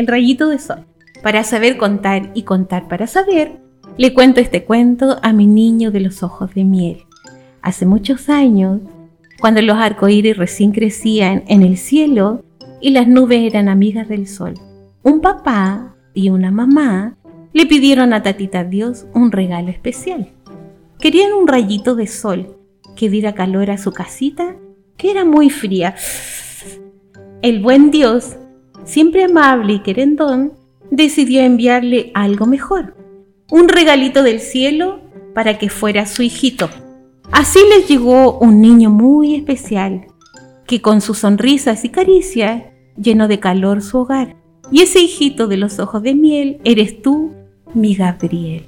el rayito de sol. Para saber contar y contar para saber, le cuento este cuento a mi niño de los ojos de miel. Hace muchos años, cuando los arcoíris recién crecían en el cielo y las nubes eran amigas del sol, un papá y una mamá le pidieron a Tatita Dios un regalo especial. Querían un rayito de sol que diera calor a su casita, que era muy fría. El buen Dios, siempre amable y querendón, decidió enviarle algo mejor, un regalito del cielo para que fuera su hijito. Así les llegó un niño muy especial, que con sus sonrisas y caricias llenó de calor su hogar. Y ese hijito de los ojos de miel eres tú, mi Gabriel.